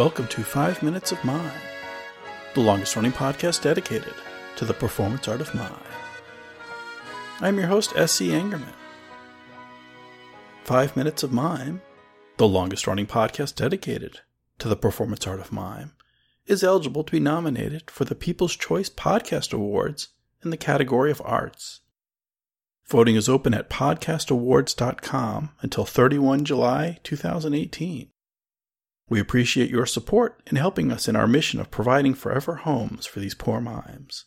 Welcome to 5 Minutes of Mime, the longest running podcast dedicated to the performance art of mime. I'm your host, S.C. Angerman. 5 Minutes of Mime, the longest running podcast dedicated to the performance art of mime, is eligible to be nominated for the People's Choice Podcast Awards in the category of arts. Voting is open at podcastawards.com until 31 July 2018. We appreciate your support in helping us in our mission of providing forever homes for these poor mimes.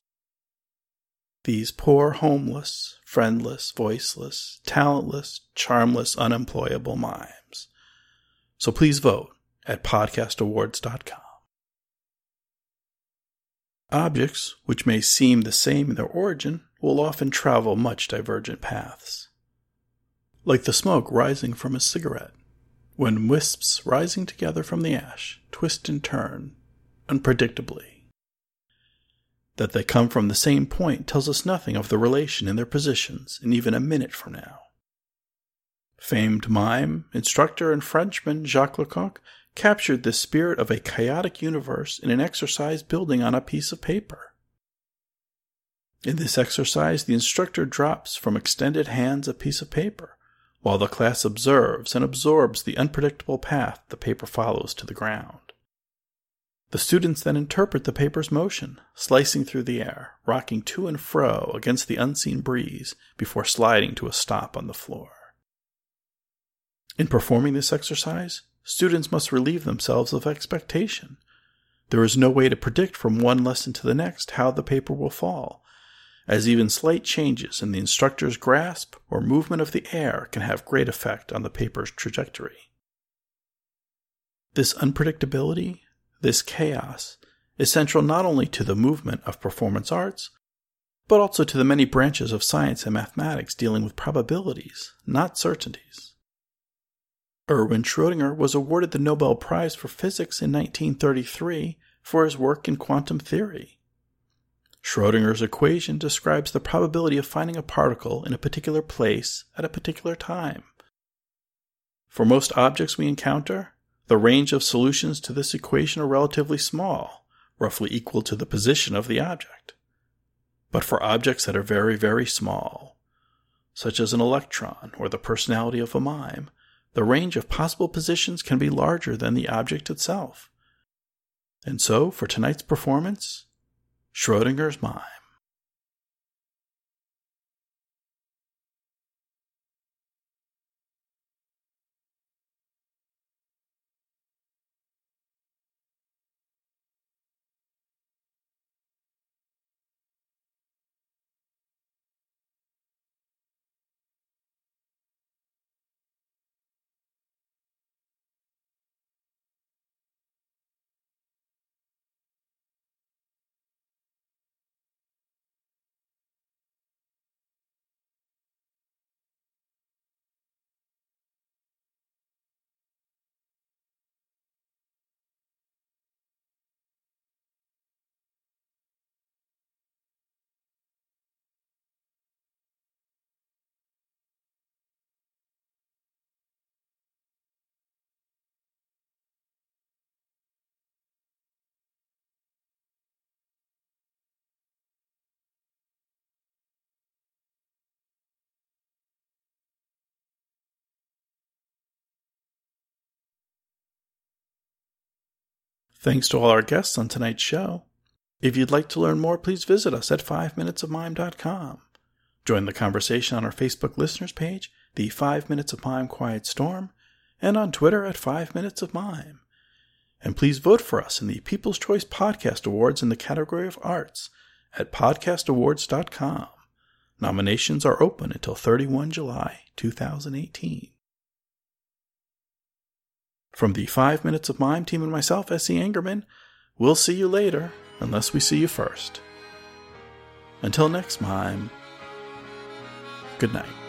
These poor, homeless, friendless, voiceless, talentless, charmless, unemployable mimes. So please vote at podcastawards.com. Objects, which may seem the same in their origin, will often travel much divergent paths. Like the smoke rising from a cigarette, when wisps rising together from the ash twist and turn unpredictably. That they come from the same point tells us nothing of the relation in their positions in even a minute from now. Famed mime, instructor, and Frenchman Jacques Lecoq captured the spirit of a chaotic universe in an exercise building on a piece of paper. In this exercise, the instructor drops from extended hands a piece of paper while the class observes and absorbs the unpredictable path the paper follows to the ground. The students then interpret the paper's motion, slicing through the air, rocking to and fro against the unseen breeze before sliding to a stop on the floor. In performing this exercise, students must relieve themselves of expectation. There is no way to predict from one lesson to the next how the paper will fall, as even slight changes in the instructor's grasp or movement of the air can have great effect on the paper's trajectory. This unpredictability, this chaos, is central not only to the movement of performance arts, but also to the many branches of science and mathematics dealing with probabilities, not certainties. Erwin Schrödinger was awarded the Nobel Prize for Physics in 1933 for his work in quantum theory. Schrodinger's equation describes the probability of finding a particle in a particular place at a particular time. For most objects we encounter, the range of solutions to this equation are relatively small, roughly equal to the position of the object. But for objects that are very, very small, such as an electron or the personality of a mime, the range of possible positions can be larger than the object itself. And so, for tonight's performance, Schrodinger's mime. Thanks to all our guests on tonight's show. If you'd like to learn more, please visit us at 5minutesofmime.com. Join the conversation on our Facebook listeners page, the 5 Minutes of Mime Quiet Storm, and on Twitter at 5 Minutes of Mime. And please vote for us in the People's Choice Podcast Awards in the category of Arts at podcastawards.com. Nominations are open until 31 July 2018. From the 5 Minutes of Mime team and myself, S.E. Angerman, we'll see you later, unless we see you first. Until next mime, good night.